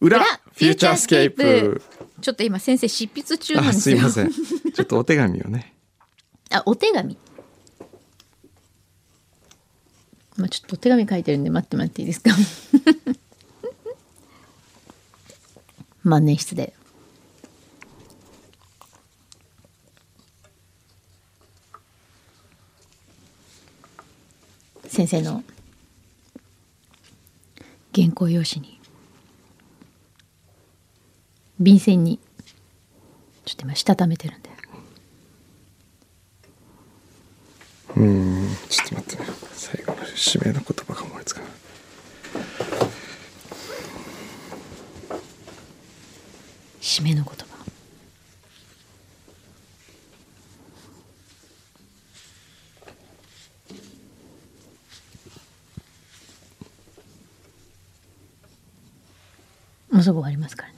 裏フューチャースケープ。ちょっと今先生執筆中なんあですすよいません。ちょっとお手紙をね。あお手紙。まあちょっとお手紙書いてるんで待ってもらっていいですか？万年筆で先生の原稿用紙に便箋に。ちょっと今したためてるんで。うん。ちょっと待って。ね最後の締めの言葉が思いつかない。締めの言葉。もうすぐ終わりますからね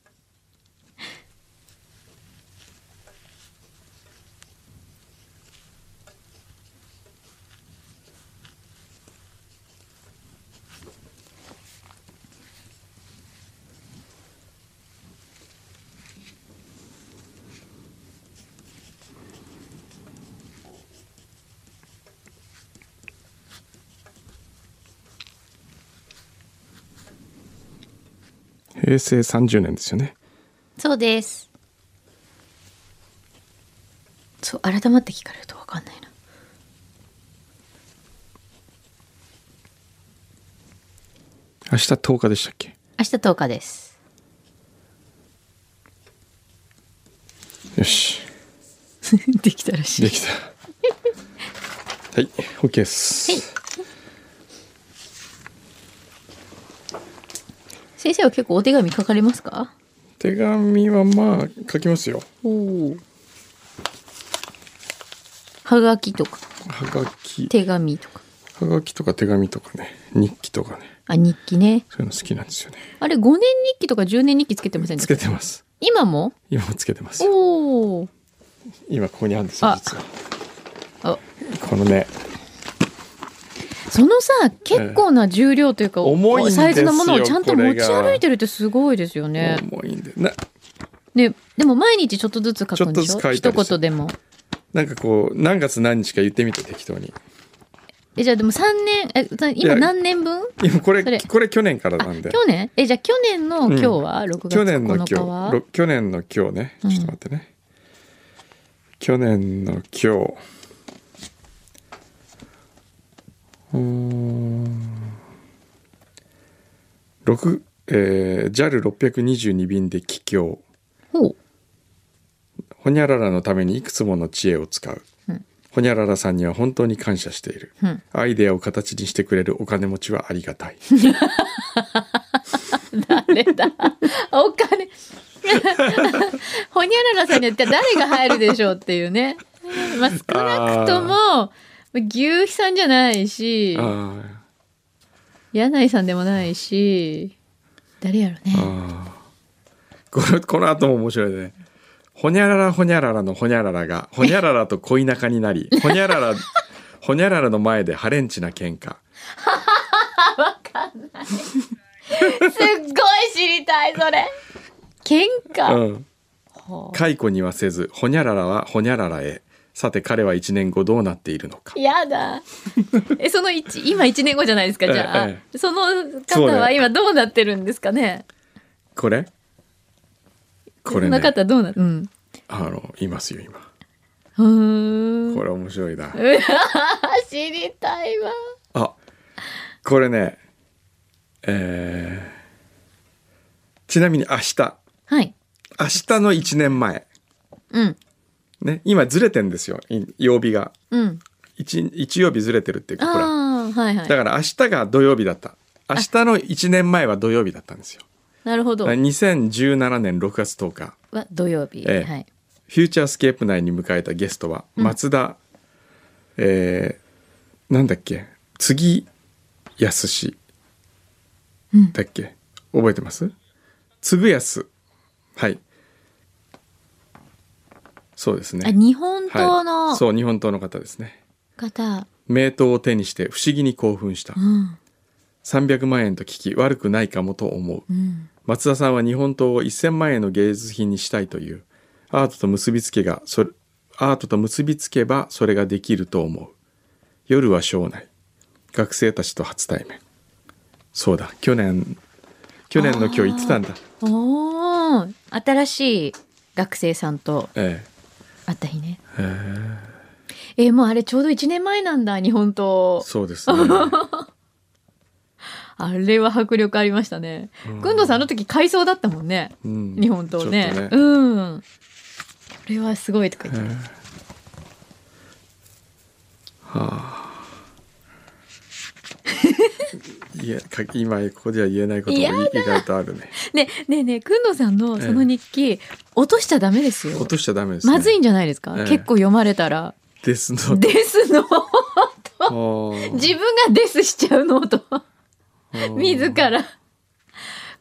平成30年ですよね。そうです。そう改まって聞かれると分かんないな。明日10日でしたっけ？明日10日です。よし。できたらしい。できた。はい。OK です、はい先生は結構お手紙書かれますか？手紙はまあ書きますよ。おおはがきとか。はがき。手紙とか。はがきとか手紙とかね。日記とかね。あ日記ね。そういうの好きなんですよね。あれ5年日記とか10年日記つけてませんでつけてます。今も？今もつけてますよ。おお今ここにあるんですよあ。実は。あ。このねそのさ結構な重量というか、重いサイズのものをちゃんと持ち歩いてるってすごいですよね。重いんで。なねでも毎日ちょっとずつ書くんでしちょ一言でも。なんかこう何月何日か言ってみて適当に。えじゃあでも3年え今何年分？今これこれ去年からあなんで。去年？えじゃあ去年の今日は、6月去年の今9日去年の今日ね。ちょっと待ってね、去年の今日うーん6えー、JAL622 便で帰郷。ほにゃららのためにいくつもの知恵を使う、うん。ほにゃららさんには本当に感謝している、うん。アイデアを形にしてくれるお金持ちはありがたい。誰だ？お金。ほにゃららさんによっては誰が入るでしょうっていうね。まあ少なくとも牛肥さんじゃないしあ柳井さんでもないし誰やろね。ああこのこの後も面白いね。ほにゃららほにゃららのほにゃららがほにゃららと恋仲になりほにゃららほにゃららの前でハレンチな喧嘩。すっごい知りたいそれ。喧嘩、うん。ほ解雇にはせずほにゃららはほにゃららへさて彼は1年後どうなっているのか。うやだ。えその一今1年後じゃないですかじゃあ、えそのそうね方は今どうなってるんですかね。これ？これそのね方どうなうん。あのいますよ今。うーん。これ面白いな。知りたいわ。あこれねえーちなみに明日。はい。明日の1年前。うんね今ずれてんですよい曜日が。うん。一一曜日ずれてるっていうかほら。はいはい。だから明日が土曜日だった。明日の1年前は土曜日だったんですよ。なるほど。2017年6月10日。は土曜日、ええ。はい。フューチャースケープ内に迎えたゲストは松田、えーなんだっけ？次康氏うん。だっけ？覚えてます？次康はいそうですね。あ日本刀はのい、そう日本刀の方ですね。方、名刀を手にして不思議に興奮した。うん。300万円と聞き悪くないかもと思う。うん。松田さんは日本刀を1000万円の芸術品にしたいというアートと結びつけがそれアートと結びつけばそれができると思う。夜は省内学生たちと初対面。そうだ去年去年の今日言ってたんだ。おー。新しい学生さんとえ会った日ね。えー。もうあれちょうど1年前なんだ日本え刀。そうですね。あれは迫力ありましたね。うん。くんさんあの時改装だったもんね。うん。日本刀ね。ちょっとうん。これはすごいとか言って。はあ。いやか今ここでは言えないこともや意外とあるねねねえねえくんどうさんのその日記、落としちゃダメですよ。落としちゃダメですね。まずいんじゃないですか、ええ。結構読まれたら。ですの。ですの？自自分がデスしちゃうノー。ト自ら。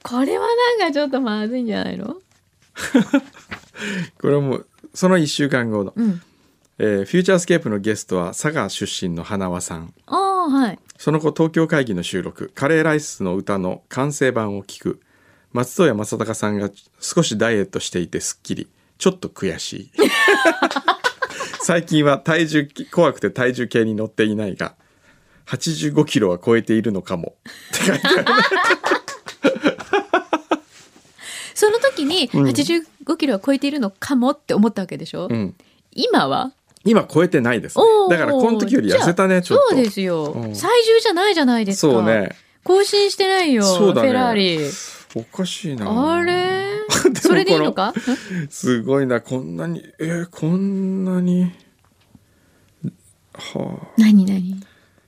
これはなんかちょっとまずいんじゃないの？これはもうその1週間後の、うん。えーフューチャースケープのゲストは佐賀出身の花輪さん。ああはい。その後東京会議の収録。カレーライスの歌の完成版を聞く松任谷正隆さんが少しダイエットしていてすっきりちょっと悔しい。最近は体重怖くて体重計に乗っていないが85キロは超えているのかも。って書いてある。その時にうん。85キロは超えているのかもって思ったわけでしょ、うん。今は？今超えてないですね。だからこの時より痩せたねちょっと。そうですよ、うん。最重じゃないじゃないですか。そうね。更新してないよ。ね。フェラーリおかしいな。あれ？もそれでいいのか？すごいな。こんなにえーこんなにはあ。何何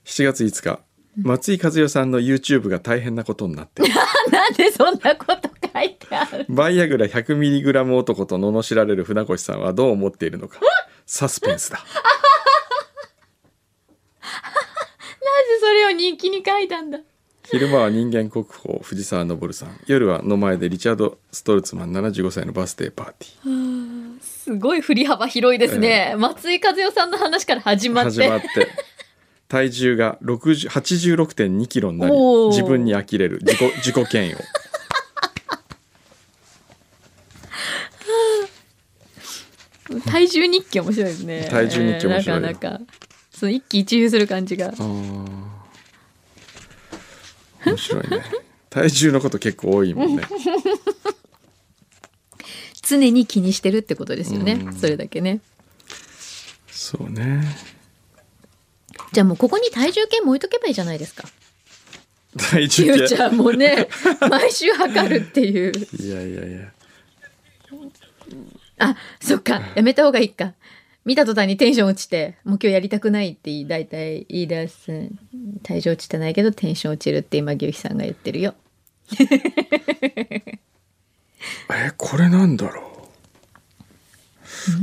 ？7月5日。松井和代さんの YouTube が大変なことになって。なんでそんなこと書いてある？バイアグラ 100mg 男と罵られる船越さんはどう思っているのか。サスペンスだ。なぜそれを日記に書いたんだ？昼間は人間国宝藤沢昇さん。夜はの前でリチャード・ストルツマン75歳のバースデーパーティすごい振り幅広いですね、松井和代さんの話から始まーって。始まって。体重が60 86.2キロになり自分に呆れる。自己 自己嫌悪。体重日記面白いですね。体重日記面白いよ。なかなか。その一喜一憂する感じが。あー面白いね。体重のこと結構多いもんね。常に気にしてるってことですよね。うん。それだけね。そうね。じゃあもうここに体重計も置いとけばいいじゃないですか。体重計。ゆうちゃんもね毎週測るっていう。いやいやいや。あそっか。やめた方がいいか見た途端にテンション落ちてもう今日やりたくないって大体言い出す体重落ちてないけどテンション落ちるって今牛肥さんが言ってるよ。えこれなんだろ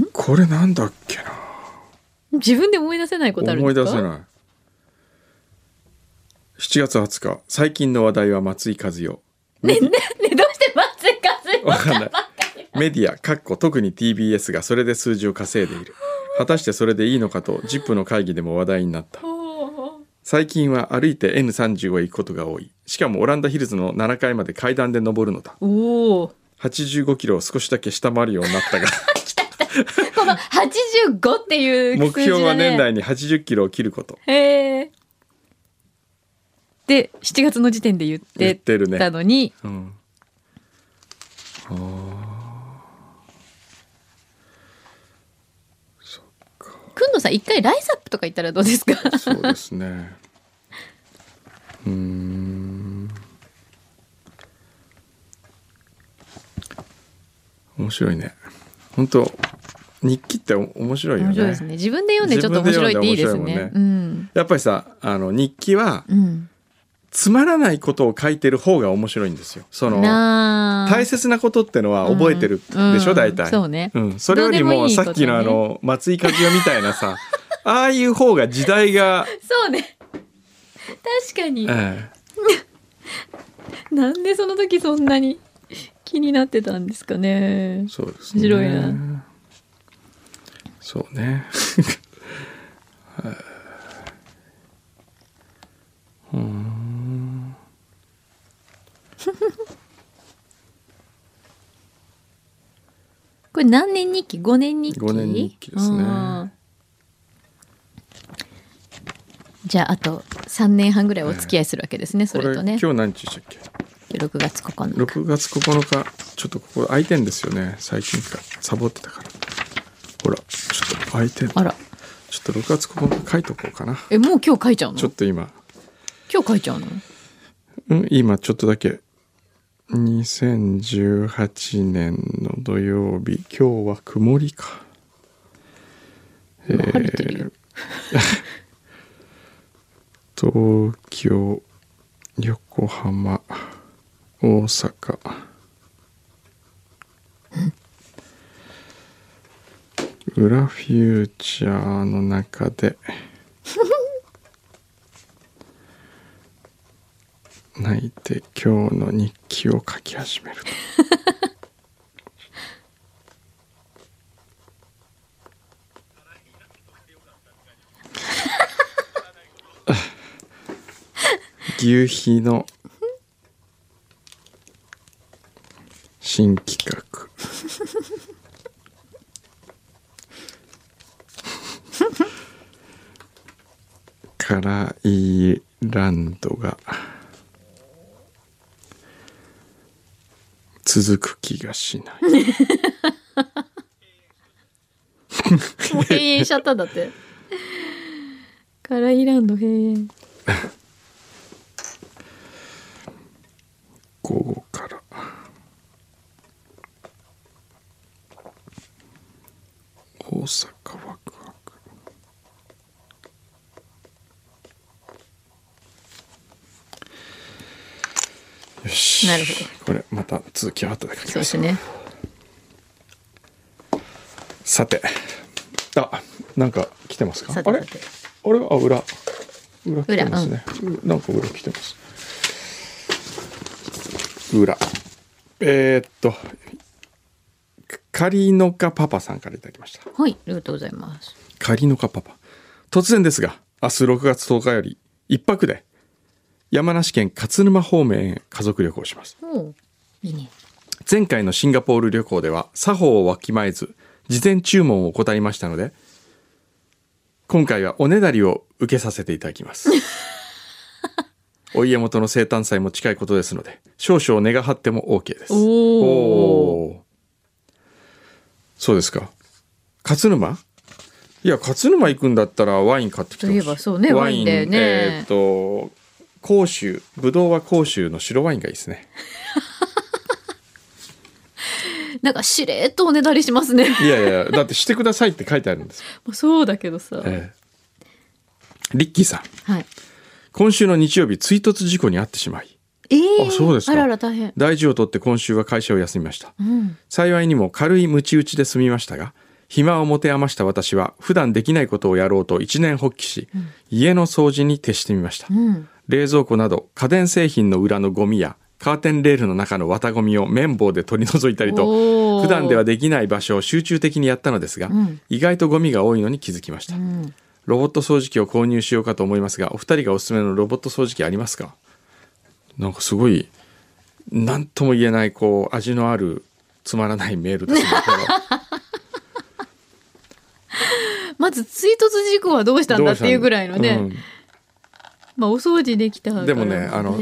う？これなんだっけな？自分で思い出せないことあるん思いですか？出せない。7月20日最近の話題は松井和代。ねねねどうして松井和代わかんない。メディアかっこ特に TBS がそれで数字を稼いでいる果たしてそれでいいのかと ZIP の会議でも話題になった。最近は歩いて N35 へ行くことが多い。しかもオランダヒルズの7階まで階段で登るのだ。おお85キロを少しだけ下回るようになったが。この85っていう数字目標は年内に80キロを切ること。へえで7月の時点で言っててるね。たのに、うんくんのさん一回ライズアップとか言ったらどうですか？そうですね。うーん。面白いね。本当日記ってお面白いよね。面白いですね。自分で読んでちょっと面白いっていいですね。自分で読んでうん。やっぱりさあの日記はうんつまらないことを書いてる方が面白いんですよ。その大切なことってのは覚えてるでしょ、うん。大体。そうね。うん、それよりもさっきのあの松井和代みたいなさ ああいう方が時代が、そうね。確かに。え なんでその時そんなに気になってたんですかね。えそうですね。面白いな。そうねうーんこれ何年日記？5年日記？5年日記ですね。じゃああと3年半ぐらいお付き合いするわけですね、そこれれとね。今日何日でしたっけ？6月9日。6月9日ちょっとここ空いてんですよね。最近かサボってたから。ほらちょっと空いてんあら。ちょっと6月9日書いとこうかな。えもう今日書いちゃうの？ちょっと今。今日書いちゃうの？うん今ちょっとだけ。2018年の土曜日今日は曇りか。えまあ晴れてる。よ 東京横浜大阪。裏フューチャーの中で 泣いて今日の日記を書き始める 牛皮の新企画。カラーイランドが続く気がしない。もう閉園しちゃったんだって。カライランド閉園午後から大阪ワクワクよしなるほこれまた続きは後で書きまそうですすね。さて。あなんか来てますか？あれ？あれ？あ裏。裏来てますね、なんか裏来てます。裏。えー、っと。カリノカパパさんからいただきました。はいありがとうございます。カリノカパパ。突然ですが明日6月10日より一泊で山梨県勝沼方面へ家族旅行します。いいね。前回のシンガポール旅行では作法をわきまえず事前注文を怠りましたので今回はおねだりを受けさせていただきます。お家元の生誕祭も近いことですので少々願張っても OK です。おおそうですか。勝沼？いや勝沼行くんだったらワイン買ってきてほしといそうねワインだよねえーっと甲州ぶどうは甲州の白ワインがいいですね。なんかしれっとおねだりしますね。いやいやだってしてくださいって書いてあるんです。よ、まあそうだけどさ、ええ。リッキーさん。はい。今週の日曜日追突事故に遭ってしまい。えー、あそうですか。あらら大変。大事を取って今週は会社を休みました。うん。幸いにも軽いムチ打ちで済みましたが暇を持て余した私は普段できないことをやろうと一年発起し、家の掃除に徹してみました、うん冷蔵庫など家電製品の裏のゴミやカーテンレールの中の綿ゴミを綿棒で取り除いたりと普段ではできない場所を集中的にやったのですが、ん。意外とゴミが多いのに気づきました、うん。ロボット掃除機を購入しようかと思いますがお二人がおすすめのロボット掃除機ありますか？なんかすごい何とも言えないこう味のあるつまらないメールですねこ まず追突事故はどうしたれんだっていうぐらいのね、うんまあお掃除できたでもねあの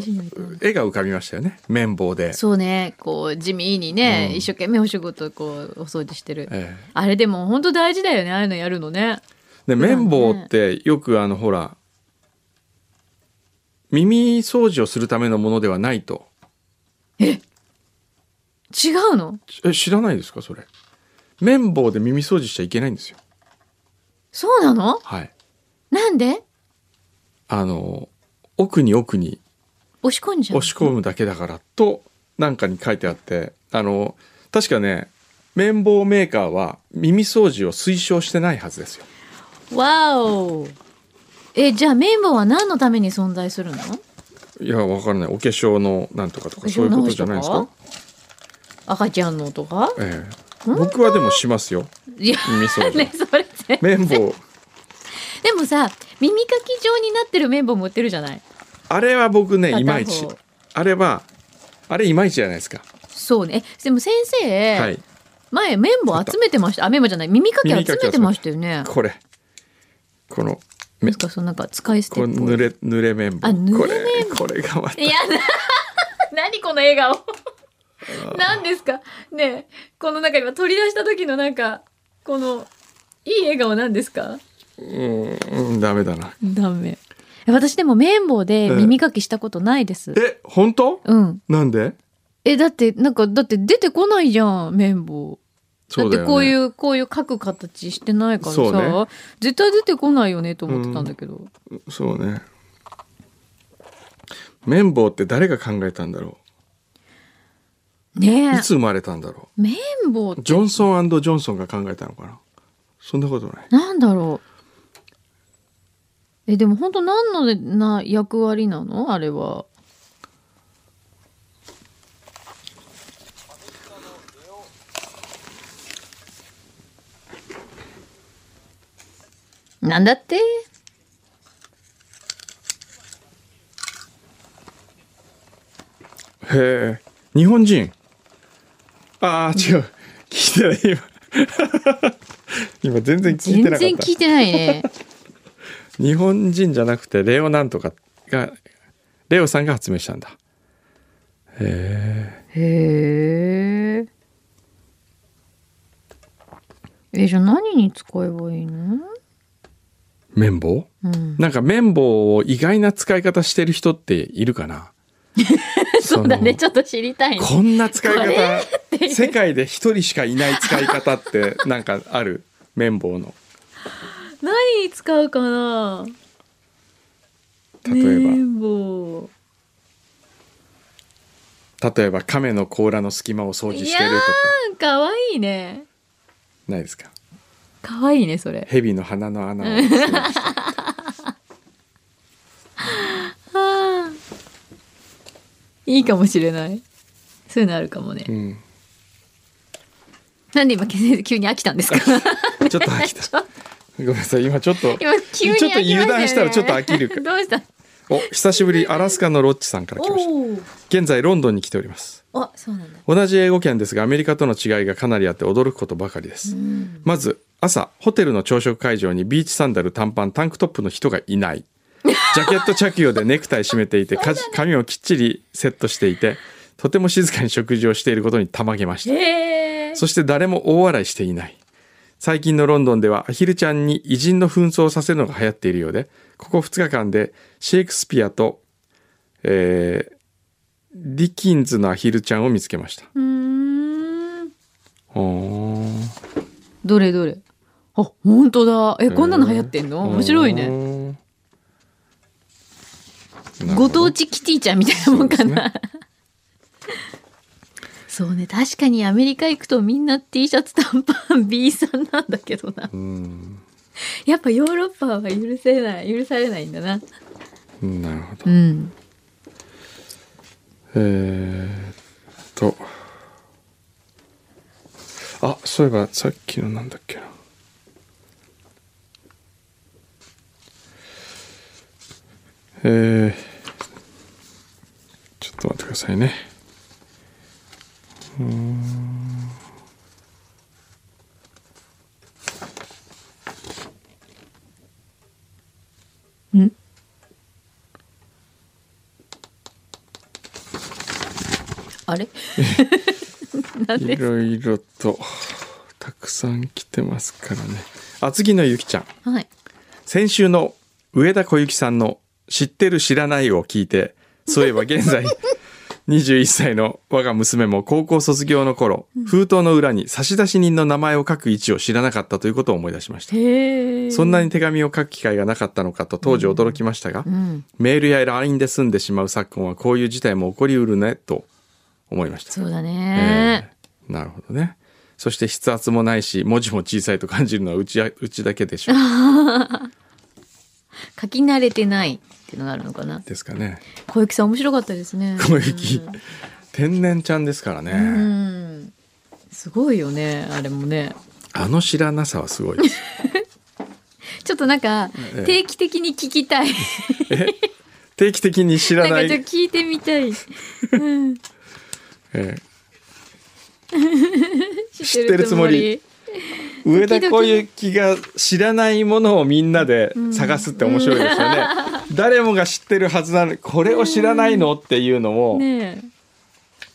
絵が浮かびましたよね綿棒で、そうねこう地味にね、うん。一生懸命お仕事こうお掃除してる、えあれでも本当大事だよねああいうのやるのね。えで綿棒ってよくあのほら耳掃除をするためのものではないと。違うの？え知らないですかそれ。綿棒で耳掃除しちゃいけないんですよ。そうなの？はい。なんで？あの奥に奥に押し込んじゃう。押し込むだけだからとなんかに書いてあってあの確かね綿棒メーカーは耳掃除を推奨してないはずですよ。わお。えじゃあ綿棒は何のために存在するの？いやわからない。お化粧のなんとかとかそういうことじゃないですか、赤ちゃんのとか？ええ、僕はでもしますよ。耳掃除、ね綿棒でもさ耳かき状になってる綿棒も売ってるじゃない？あれは僕ねいまいち。あれはあれいまいちじゃないですか。そうね。えでも先生、はい。前綿棒集めてました？あ綿棒じゃない。耳かき集めてましたよね。これ。このめですかそのなんか使い捨て濡れ濡れ綿棒。あ濡れこ綿れこれがまた。いやな 何この笑顔。何ですか？ねえこの中今取り出した時のなんかこのいい笑顔なんですか？うんうんダメだな。ダメ。私でも綿棒で耳かきしたことないです。え本当？うん。なんで？えだってなんかだって出てこないじゃん綿棒。だそうだよね。ってこういうこういう書く形してないからさ、ね。絶対出てこないよねと思ってたんだけど、そうね。綿棒って誰が考えたんだろう？ねえ。いつ生まれたんだろ綿棒ジョンソンジョンソンが考えたのかな？そんなことない。なんだろうえでも本当何のな役割なの？あれは。なんだって？へえ。日本人？ああ違う。聞いてない今。今全然聞い全てなかった。然聞いてないね日本人じゃなくてレオなんとかがレオさんが発明したんだ。へえへええじゃあ何に使えばいいの？綿棒？うん。なんか綿棒を意外な使い方してる人っているかな？そうだね。そちょっと知りたいね。のこんな使い方世界で一人しかいない使い方ってなんかある？綿棒の何に使うかな？例え綿棒ば例えば亀の甲羅の隙間を掃除してるとか。かわいいね。ないですか？かわいいねそれ。蛇の鼻の穴を掃除しいいかもしれない。そういうのあるかもね、うん。なんで今急に飽きたんですか？ちょっと飽きた ごめんなさい。今ちょっとちょっと油断したらちょっと飽きるかどうした？お久しぶり。アラスカのロッチさんから来ました。現在ロンドンに来ております。あそうなんだ。同じ英語圏ですがアメリカとの違いがかなりあって驚くことばかりです、うん。まず朝ホテルの朝食会場にビーチサンダル短パンタンクトップの人がいない。ジャケット着用でネクタイ締めていて か髪をきっちりセットしていてとても静かに食事をしていることにたまげました。そして誰も大笑いしていない最近のロンドンではアヒルちゃんに偉人の紛争をさせるのが流行っているようでここ2日間でシェイクスピアと、えーディキンズのアヒルちゃんを見つけました。うーん。どれどれ。あ本当だ。えこんなの流行ってんの？面白いね。ねご当地キティちゃんみたいなもんかなそうね。確かにアメリカ行くとみんな T シャツ短パン B さんなんだけどな。うん。やっぱヨーロッパは許せない許されないんだな。なるほど。うん。えー、っと。あそういえばさっきのなんだっけな。えー、ちょっと待ってくださいねうーん。んあれ？いでろいろとたくさん来てますからね。あ次のゆきちゃん。はい。先週の上田小雪さんの「知ってる知らない」を聞いてそういえば現在21歳の我が娘も高校卒業の頃、封筒の裏に差出人の名前を書く位置を知らなかったということを思い出しました。そんなに手紙を書く機会がなかったのかと当時驚きましたが、うん。メールや LINE で済んでしまう昨今はこういう事態も起こりうるねと思いました。そうだね、ええ。なるほどね。そして筆圧もないし文字も小さいと感じるのはうちやうちだけでしょう。書き慣れてないっていうのがあるのかな。ですかね。小雪さん面白かったですね。小雪。天然ちゃんですからね、うん。すごいよねあれもね。あの知らなさはすごい。ちょっとなんかええ。定期的に聞きたい。定期的に知らなんないかちょっと聞いてみたい、うん、え 知ってるつもり。え上田小雪が知らないものをみんなで探すって面白いですよね、誰もが知ってるはずなの。にこれを知らないのっていうのを、ねえ。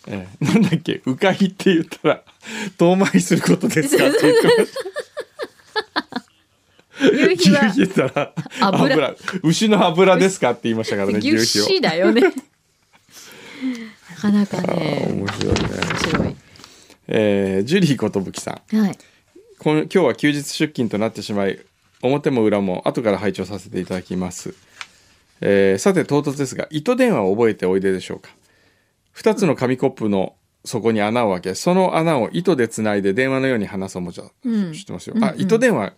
えなんだっけ？迂回って言ったら遠回りすることですかって言ってました。牛皮ったら油。油。牛の油ですかって言いましたからね牛牛皮を。脂だよね。なかなかね面白いね、面白い。えージュリー寿さん。はい今日は休日出勤となってしまい表も裏も後から拝聴させていただきます、えーさて唐突ですが糸電話を覚えておいででしょうか。2つの紙コップの底に穴を開けその穴を糸でつないで電話のように話すおもちゃ、うん。知ってますよ、うんうん。あ糸電話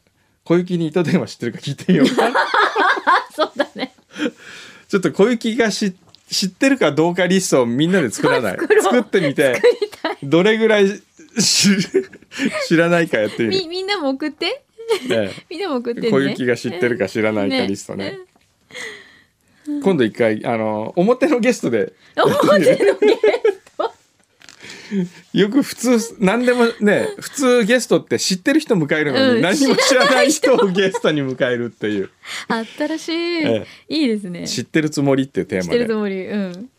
小雪に糸電話知ってるか聞いてみよう そうだね。ちょっと小雪が知知ってるかどうかリストをみんなで作らない。作ってみてどれぐらい知 知らないかやってみる。みみんなも送って？え みんなも送ってね。え小雪が知ってるか知らないかリストね。今度一回あの表のゲストで 表のゲよく普通何でもね普通ゲストって知ってる人迎えるのに、うん。何も知らない人をゲストに迎えるっていう。新しい、えいいですね。知ってるつもりっていうテー知っマでてるつもり。うん。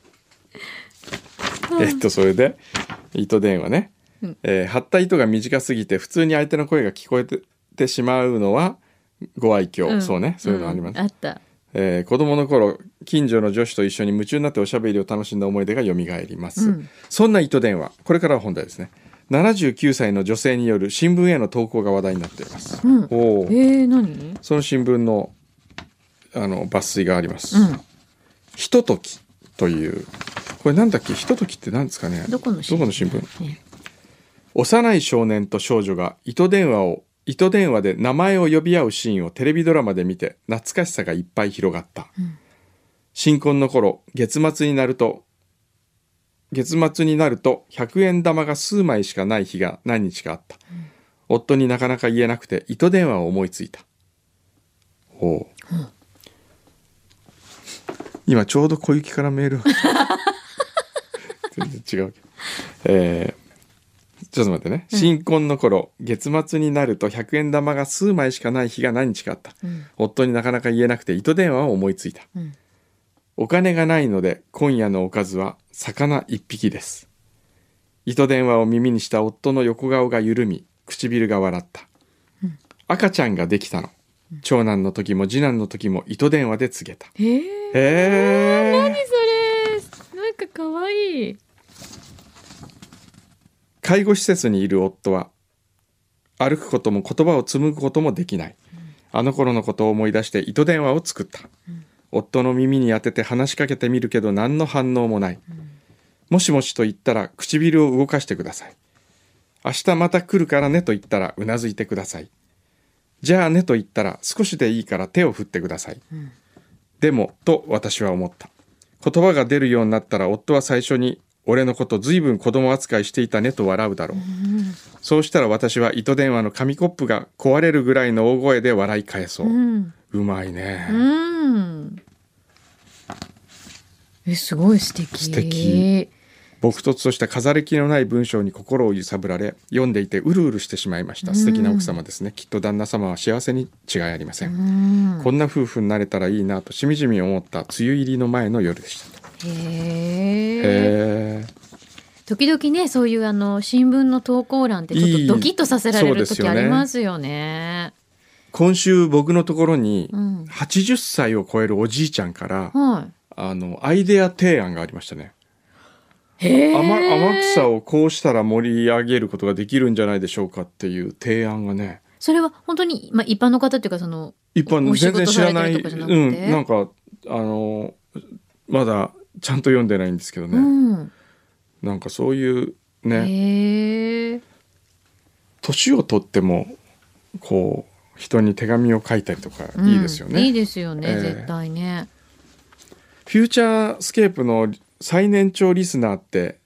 えっとそれで糸電話ね、うんえー貼った糸が短すぎて普通に相手の声が聞こえててしまうのはご愛嬌、ん。そうね。そういうのあります、ん。あった。えー子供の頃近所の女子と一緒に夢中になっておしゃべりを楽しんだ思い出が蘇ります、うん。そんな糸電話。これからは本題ですね。79歳の女性による新聞への投稿が話題になっています、うん。おおえー、何？その新聞のあの抜粋があります、うん。ひとときという。これなんだっけ？ひとときって何ですかね？どこの新聞？幼い少年と少女が糸電話を糸電話で名前を呼び合うシーンをテレビドラマで見て懐かしさがいっぱい広がった、うん新婚の頃月末になると月末になると100円玉が数枚しかない日が何日かあった、夫になかなか言えなくて糸電話を思いついた。おう、今ちょうど小雪からメールが 全然違うけど。えーちょっと待ってね、新婚の頃月末になると100円玉が数枚しかない日が何日かあった、うん。夫になかなか言えなくて糸電話を思いついた、うん。お金がないので今夜のおかずは魚一匹です。糸電話を耳にした夫の横顔が緩み唇が笑った、赤ちゃんができたの。長男の時も次男の時も糸電話で告げた。えー、へえ何それ。なんか可愛い介護施設にいる夫は歩くことも言葉を紡ぐこともできない、あの頃のことを思い出して糸電話を作った、夫の耳に当てて話しかけてみるけど何の反応もない、もしもしと言ったら唇を動かしてください。明日また来るからねと言ったらうなずいてください。じゃあねと言ったら少しでいいから手を振ってください、でもと私は思った。言葉が出るようになったら夫は最初に俺のことずいぶん子供扱いしていたねと笑うだろう、そうしたら私は糸電話の紙コップが壊れるぐらいの大声で笑い返そう、うん。うまいね、うん。えすごい素敵。素敵。朴突とした飾り気のない文章に心を揺さぶられ読んでいてうるうるしてしまいました。素敵な奥様ですね。きっと旦那様は幸せに違いありません、うん。こんな夫婦になれたらいいなとしみじみ思った梅雨入りの前の夜でしたへえ時々ねそういうあの新聞の投稿欄ってちょっとドキッとさせられる時ありますよね。今週僕のところにうん。80歳を超えるおじいちゃんからはあのアイデア提案がありましたね。天天草をこうしたら盛り上げることができるんじゃないでしょうかっていう提案がね。それは本当にまあ一般の方っていうかその一般お仕全然知らない。うん。てなんかあのまだちゃんと読んでないんですけどね、うん。なんかそういうね。年を取ってもこう人に手紙を書いたりとかいいですよね、うんいいですよね、ええ絶対ね。フューチャースケープの最年長リスナーって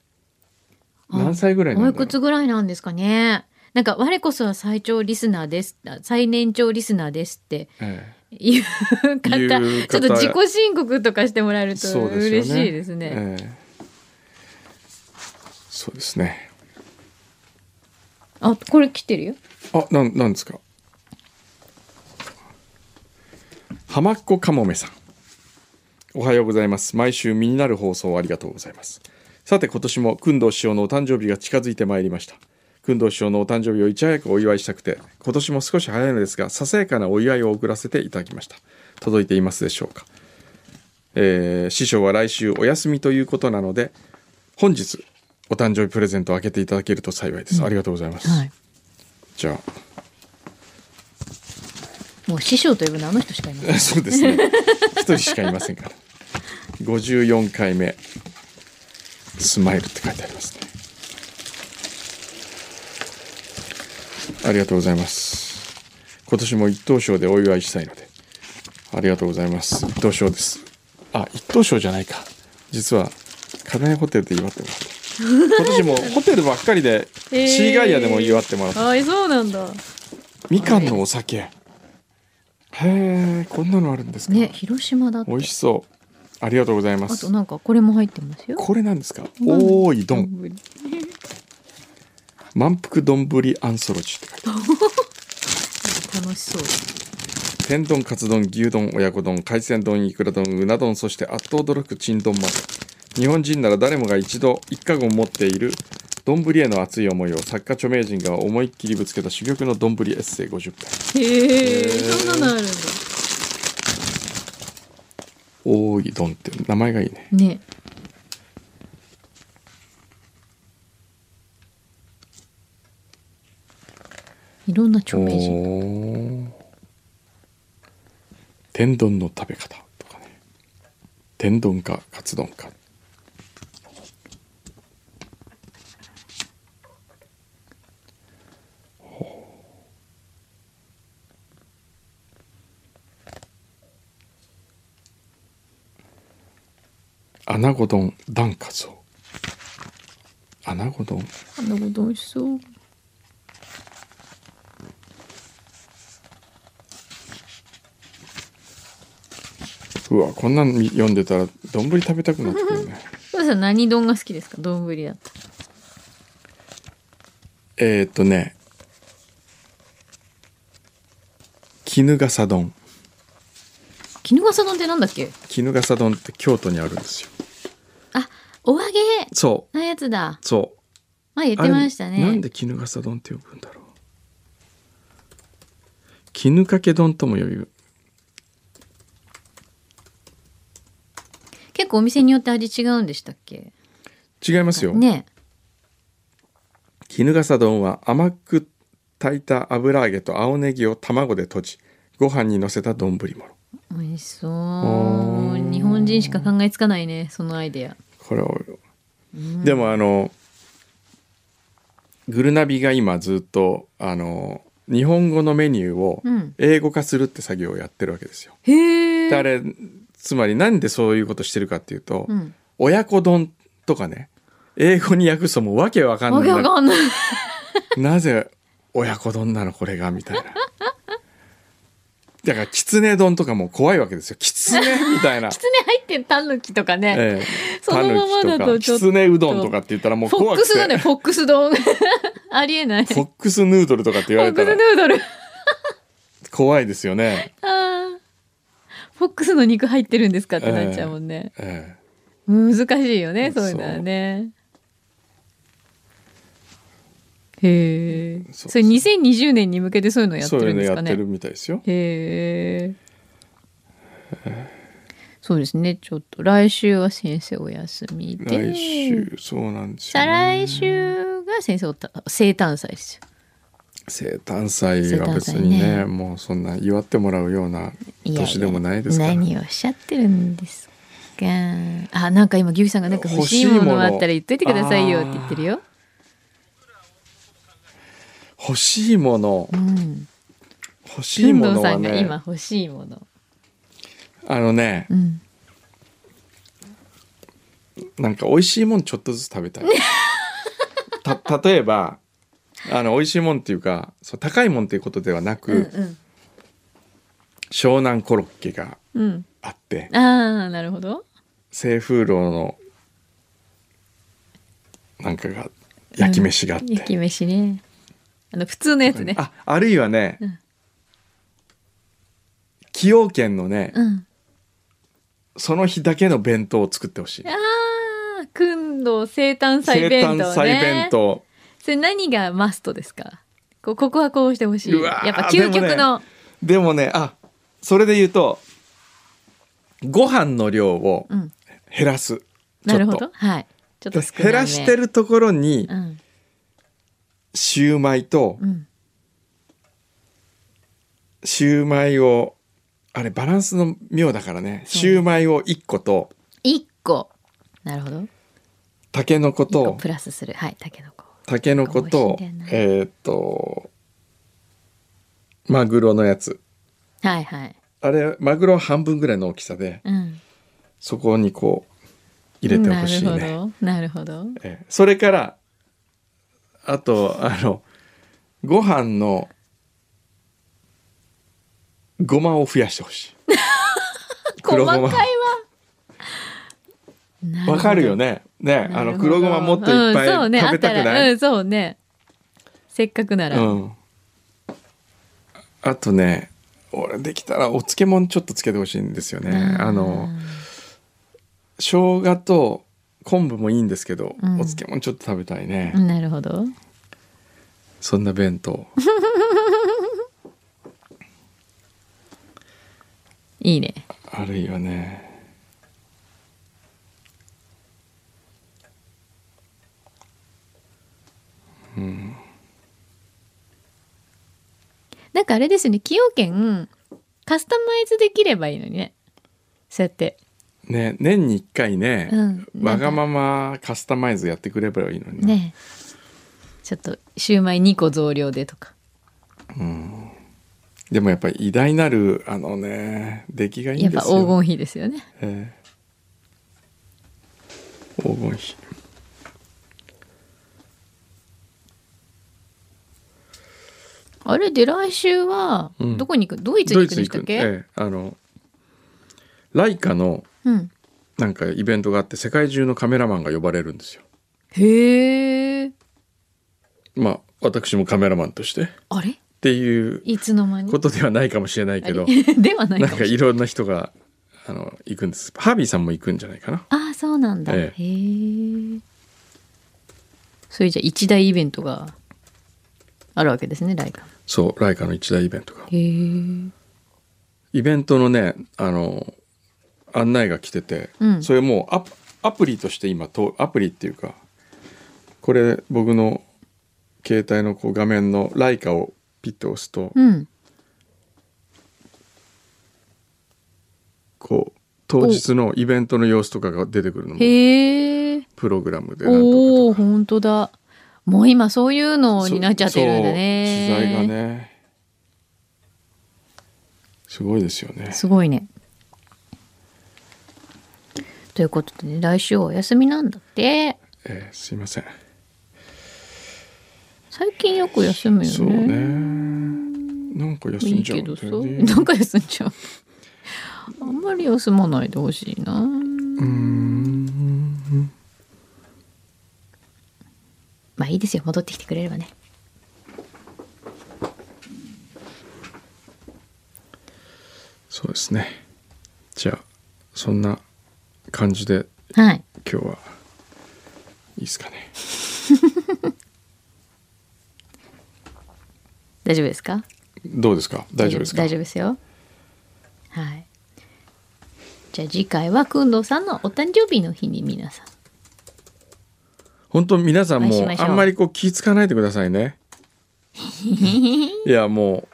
何歳ぐらいなおいんだろう？くつぐらいなんですかね。なんか我こそは最長リスナーです最年長リスナーですってえいう方いう方ちょっと自己申告とかしてもらえるとそうですよね。嬉しいですね。ええ。そうですね。あこれ来てるよ。あなんなんですか？浜っ子かもめさん。おはようございます。毎週身になる放送ありがとうございます。さて今年も工藤師匠のお誕生日が近づいてまいりました工藤師匠のお誕生日をいち早くお祝いしたくて今年も少し早いのですがささやかなお祝いを送らせていただきました届いていますでしょうか、えー師匠は来週お休みということなので本日お誕生日プレゼントを開けていただけると幸いです、ありがとうございます、はいじゃあもう師匠と呼ぶのはあの人しかいません そうですね。一人しかいませんから。54回目。スマイルって書いてありますね。ありがとうございます。今年も一等賞でお祝いしたいので。ありがとうございます。一等賞です。あ、一等賞じゃないか。実は、金谷ホテルで祝ってもらった。今年も ホテルばっかりで、シへーーガイアでも祝ってもらった。ああそうなんだみかんのお酒。へえ、こんなのあるんですか。ね広島だ美味しそう。ありがとうございますあと。なんかこれも入ってますよこれなんですか？おーいどん。丼満腹丼アンソロジーって書いてある。楽しそう天丼、カツ丼、牛丼、親子丼、海鮮丼、いくら丼、うな丼、そしてあっと驚く珍丼まで。日本人なら誰もが一度一家言持っている丼への熱い思いを作家著名人が思いっきりぶつけた珠玉の丼エッセイ50回。へえそんなのあるんだおーい丼って名前がいいね。ねいろんな著名人天丼の食べ方とかね。天丼かカツ丼か。穴子丼段カツオ穴子丼。あんなこと美味しそううわこんなん読んでたら丼食べたくなってくるね。そうさん何丼が好きですか？丼だったえー、っとね。絹笠丼。絹笠丼ってなんだっけ？絹笠丼って京都にあるんですよ。あお揚げ。そう。のやつだ。そう。前言ってましたあれなんねで絹笠丼って呼ぶんだろう。絹かけ丼とも呼ぶ構お店によって味違うんでしたっけ？違いますよ、ね。絹笠丼は甘く炊いた油揚げと青ネギを卵でとじご飯にのせた丼物美味しそう。日本人しか考えつかないねそのアイデア。これを。でもあのグルナビが今ずっとあの日本語のメニューをうん。英語化するって作業をやってるわけですよ。へえであれつまりなんでそういうことしてるかっていうと、うん。親子丼とかね英語に訳すともうわけわかんわない。けわかんない。なぜ親子丼なのこれがみたいな。だからきつね丼とかも怖いわけですよ。きつねみたいな。きつね入ってんたぬきとかね、ええ。そのままだとちょっと。きつねうどんとかって言ったらもうフォ怖くて。ックスだねフォックス丼。ありえない。フォックスヌードルとかって言わフォックスれたらヌードル。怖いですよね。フォックスの肉入ってるんですかってなっちゃうもんね、え難しいよねそういうのはね。へえ。それ2020年に向けてそういうのえやってそういうのやってるんですかね。るみたいですよ。へえ。そうですね。ちょっと来週は先生お休みで。来週そうなんですよ、再ね。来週が先生おた生誕祭ですよ生誕祭は別にねねもうそんな祝ってもらうような年でもないですから。何をおっしゃってるんですか。あなんか今牛さんがなんか欲しいものあったら言っといてくださいよって言ってるよ。欲しいもの。うん。欲しいものはふんどんさんが今ね欲しいもの。あのねうん。なんか美味しいもんちょっとずつ食べたい。た例えばあの美味しいもんっていうかそう高いもんっていうことではなく、うん湘南コロッケがうんあってうん。ああなるほど。清風楼のなんかが焼き飯があって、焼き飯ね。あの普通のやつね。ああるいはね、うん。崎陽軒のね、うん。その日だけの弁当を作ってほしい。あーくんど生誕祭生弁当ね。誕祭弁当それ何がマストですか？こここはこうしてほしい。やっぱ究極の、でもねあそれで言うとご飯の量をうん、減らす。なるほど。はい。ちょっと減らしてるところにうん。シューマイとうん。シューマイをあれバランスの妙だからね。シューマイを1個と一個。なるほど。たけのことプラスする。はいたけのこたけのことえーっとマグロのやつ。はいはい。あれマグロ半分ぐらいの大きさでうん。そこにこう入れてほしいね、なるほどなるほど。ええ。それからあとあのご飯のごまを増やしてほしい。細かいわ。わかるよねねあの黒ごまもっといっぱいうんそうね。食べたくない、うんそうね。せっかくなら、うん、あとね俺できたらお漬物ちょっとつけてほしいんですよね。あの生姜と昆布もいいんですけど、うん。お漬物ちょっと食べたいね、うんなるほど。そんな弁当。いいね。あるいはねなんかあれですよね。崎陽軒カスタマイズできればいいのにね。そうやって。ね年に1回ね、うん。わがままカスタマイズやってくればいいのにな。ね。ちょっとシューマイ2個増量でとか。でもやっぱり偉大なるあのね出来がいいやっぱんですよ。黄金比ですよね。ええ。黄金比あれで来週はうん。どこに行く、ドイツに行くんでしたっけ、ええあのライカのうん、なんかイベントがあって世界中のカメラマンが呼ばれるんですよ。へえ。まあ私もカメラマンとして。っあれ？ていういつの間に？ことではないかもしれないけど ではないなんかいかいろんな人があの行くんです。ハービーさんも行くんじゃないかな？ああそうなんだ、えへえ。それじゃあ一大イベントがあるわけですねライカそうライカの一大イベントが。イベントのねあの案内が来てて、うん。それもうアプアプリとして今とアプリっていうかこれ僕の携帯のこう画面のライカをピッと押すと、うん。こう当日のイベントの様子とかが出てくるのもプログラムでなんとかおおとか本当だもう今そういうのになっちゃってるんだね。時代がねすごいですよね。すごいね。ということでね来週はお休みなんだって。えーすいません。最近よく休むよね。そうね。なんか休いんじゃうんいけどさ。なんか休んじゃう。あんまり休まないでほしいな。うーんまあいいですよ。戻ってきてくれればね。そうですね。じゃあそんな感じではい。今日はいいですかね。大丈夫ですか？どうですか？大丈夫ですか？大丈夫ですよ。はい。じゃあ次回はくんどうさんのお誕生日の日に皆さん本当皆さんもあんまりこう気ぃつかないでくださいね。いやも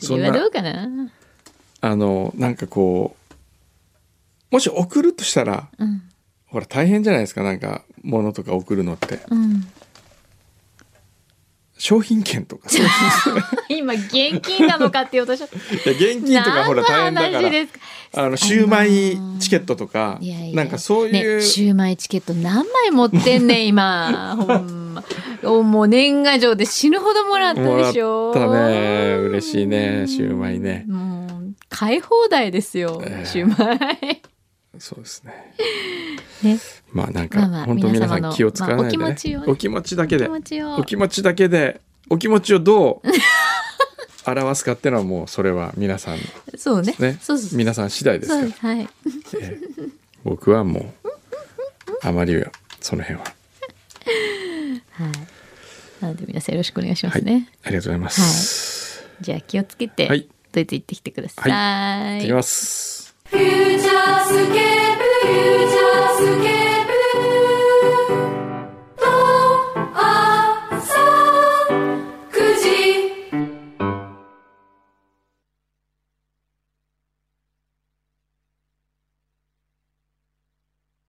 うそんなそれはどうかな？あのなんかこうもし送るとしたらうん。ほら大変じゃないですかなんか物とか送るのって。うん商品券とか。今現金なのかって言おうとしちゃったいや現金とかほら大変だから。あのシューマイチケットとか、いやいや。なんかそういう、ね、シューマイチケット何枚持ってんねん今。ほんま。おもう年賀状で死ぬほどもらったでしょ。もらったね。嬉しいねシューマイね。もう買い放題ですよ、ええ。シューマイそうですね。ね。まあなんか、まあまあ本当皆さん気を使わないで、ねまあお気持ちをね。お気持ちだけで。お気持ちだけでお気持ちをどう表すかっていうのはもうそれは皆さん。そうね。ね。そうそう皆さん次第ですから。はい。ええ。僕はもうあまりはその辺は。はい。なので皆さんよろしくお願いしまはい。すね、ありがとうございます、じゃあ気をつけて、はい。ドイツ行ってきてください、行ってきますフューチャースケー